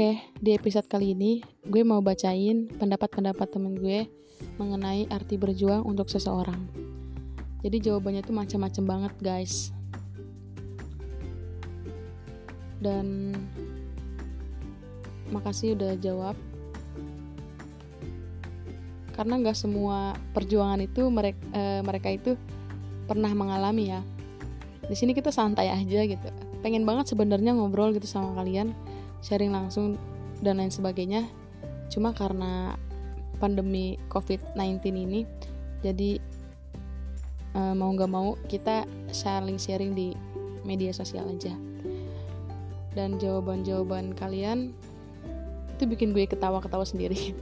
Oke, di episode kali ini gue mau bacain pendapat-pendapat temen gue mengenai arti berjuang untuk seseorang. Jadi jawabannya tuh macam-macam banget, guys. Dan makasih udah jawab. Karena nggak semua perjuangan itu mereka uh, mereka itu pernah mengalami ya. Di sini kita santai aja gitu. Pengen banget sebenarnya ngobrol gitu sama kalian, sharing langsung dan lain sebagainya. Cuma karena pandemi COVID-19 ini, jadi uh, mau nggak mau kita saling sharing di media sosial aja dan jawaban-jawaban kalian itu bikin gue ketawa-ketawa sendiri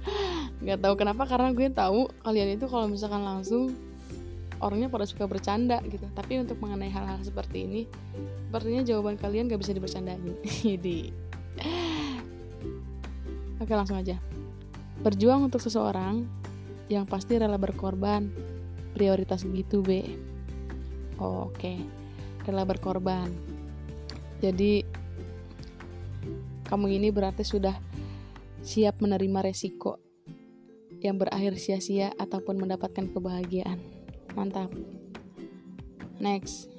nggak tahu kenapa karena gue tahu kalian itu kalau misalkan langsung orangnya pada suka bercanda gitu. Tapi untuk mengenai hal-hal seperti ini sepertinya jawaban kalian gak bisa dibercandain. Jadi oke langsung aja. Berjuang untuk seseorang yang pasti rela berkorban. Prioritas gitu B oh, oke okay. rela berkorban. Jadi kamu ini berarti sudah siap menerima resiko yang berakhir sia-sia ataupun mendapatkan kebahagiaan mantap next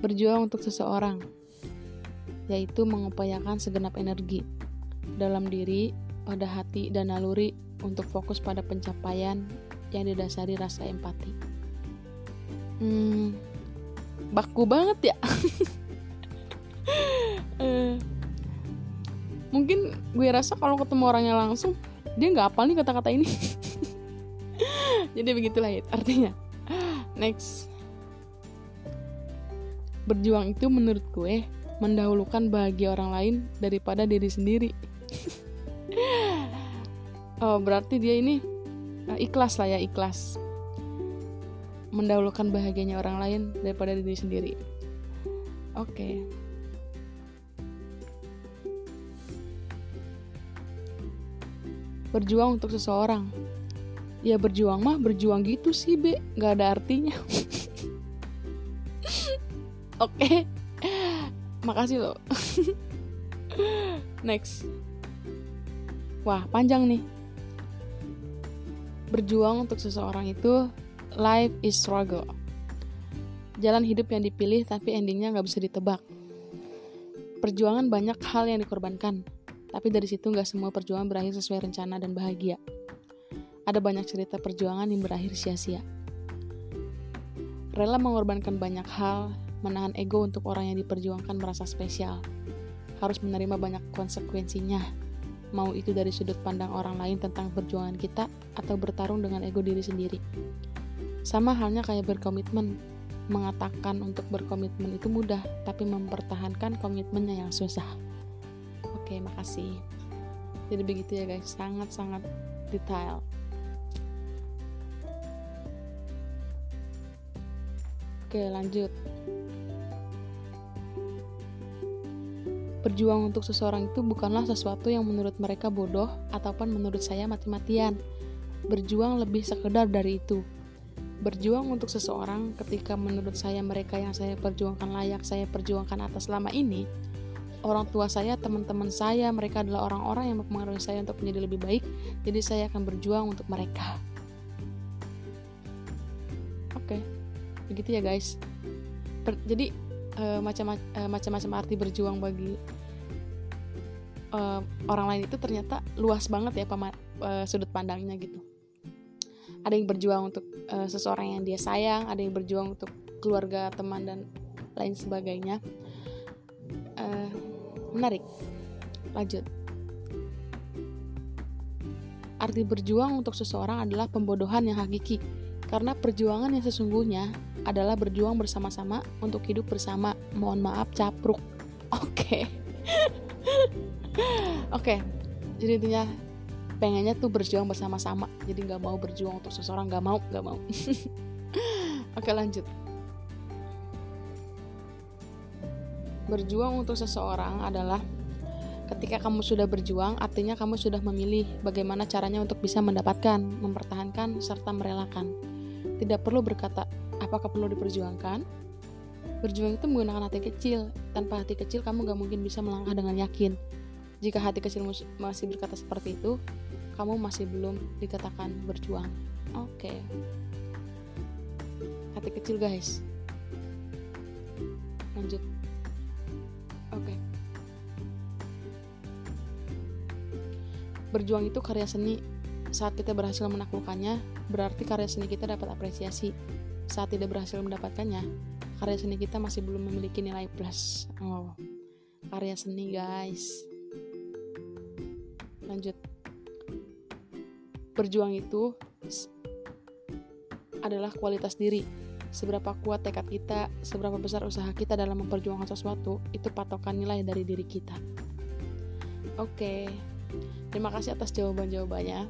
berjuang untuk seseorang yaitu mengupayakan segenap energi dalam diri, pada hati, dan naluri untuk fokus pada pencapaian yang didasari rasa empati. Hmm, baku banget ya. uh, mungkin gue rasa kalau ketemu orangnya langsung dia nggak apa nih kata-kata ini. Jadi begitulah ya artinya. Next. Berjuang itu menurut gue mendahulukan bahagia orang lain daripada diri sendiri. oh, berarti dia ini uh, ikhlas lah ya ikhlas mendahulukan bahagianya orang lain daripada diri sendiri oke okay. berjuang untuk seseorang ya berjuang mah berjuang gitu sih be nggak ada artinya oke makasih loh next wah panjang nih Berjuang untuk seseorang itu life is struggle. Jalan hidup yang dipilih tapi endingnya nggak bisa ditebak. Perjuangan banyak hal yang dikorbankan, tapi dari situ nggak semua perjuangan berakhir sesuai rencana dan bahagia. Ada banyak cerita perjuangan yang berakhir sia-sia. Rela mengorbankan banyak hal, menahan ego untuk orang yang diperjuangkan merasa spesial. Harus menerima banyak konsekuensinya, mau itu dari sudut pandang orang lain tentang perjuangan kita atau bertarung dengan ego diri sendiri. Sama halnya kayak berkomitmen, mengatakan untuk berkomitmen itu mudah, tapi mempertahankan komitmennya yang susah. Oke, makasih. Jadi begitu ya guys, sangat-sangat detail. Oke, lanjut. Berjuang untuk seseorang itu bukanlah sesuatu yang menurut mereka bodoh ataupun menurut saya mati-matian. Berjuang lebih sekedar dari itu. Berjuang untuk seseorang ketika menurut saya mereka yang saya perjuangkan layak saya perjuangkan atas selama ini, orang tua saya, teman-teman saya, mereka adalah orang-orang yang mempengaruhi saya untuk menjadi lebih baik, jadi saya akan berjuang untuk mereka. Begitu ya guys. Ber jadi uh, macam-macam uh, arti berjuang bagi uh, orang lain itu ternyata luas banget ya pema- uh, sudut pandangnya gitu. Ada yang berjuang untuk uh, seseorang yang dia sayang ada yang berjuang untuk keluarga teman dan lain sebagainya. Uh, menarik. Lanjut. Arti berjuang untuk seseorang adalah pembodohan yang hakiki. Karena perjuangan yang sesungguhnya adalah berjuang bersama-sama untuk hidup bersama. Mohon maaf capruk. Oke. Okay. Oke. Okay. Jadi intinya pengennya tuh berjuang bersama-sama. Jadi nggak mau berjuang untuk seseorang nggak mau, nggak mau. Oke okay, lanjut. Berjuang untuk seseorang adalah ketika kamu sudah berjuang, artinya kamu sudah memilih bagaimana caranya untuk bisa mendapatkan, mempertahankan, serta merelakan. Tidak perlu berkata, apakah perlu diperjuangkan? berjuang itu menggunakan hati kecil. Tanpa hati kecil kamu gak mungkin bisa melangkah dengan yakin. Jika hati kecil masih berkata seperti itu kamu masih belum dikatakan berjuang. Oke. Okay. hati kecil guys. Lanjut. Oke. Okay. berjuang itu karya seni. Saat kita berhasil menaklukkannya berarti karya seni kita dapat apresiasi saat tidak berhasil mendapatkannya. Karya seni kita masih belum memiliki nilai plus. Oh karya seni guys. Lanjut. Berjuang itu adalah kualitas diri. Seberapa kuat tekad kita, seberapa besar usaha kita dalam memperjuangkan sesuatu, itu patokan nilai dari diri kita. Oke, terima kasih atas jawaban-jawabannya.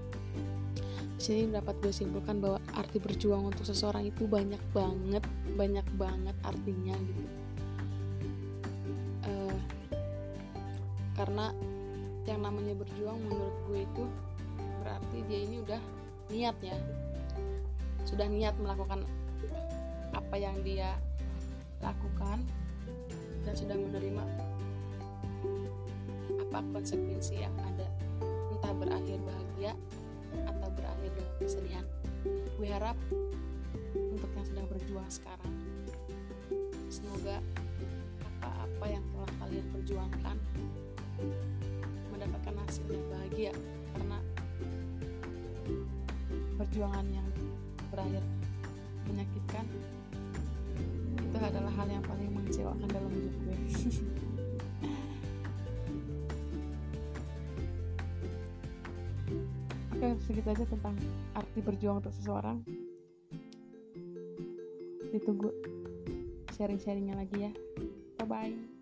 Sini dapat gue simpulkan bahwa arti berjuang untuk seseorang itu banyak banget, banyak banget artinya gitu. Uh, karena yang namanya berjuang menurut gue itu berarti dia ini udah niat ya, sudah niat melakukan apa yang dia lakukan dan sudah menerima apa konsekuensi yang ada entah berakhir bahagia atau berakhir dengan kesedihan. Gue harap untuk yang sedang berjuang sekarang semoga apa-apa yang telah kalian perjuangkan mendapatkan hasil yang bahagia karena perjuangan yang berakhir menyakitkan itu adalah hal yang paling mengecewakan dalam hidup gue segitu aja tentang arti berjuang untuk seseorang. Ditunggu sharing-sharingnya lagi ya. Bye bye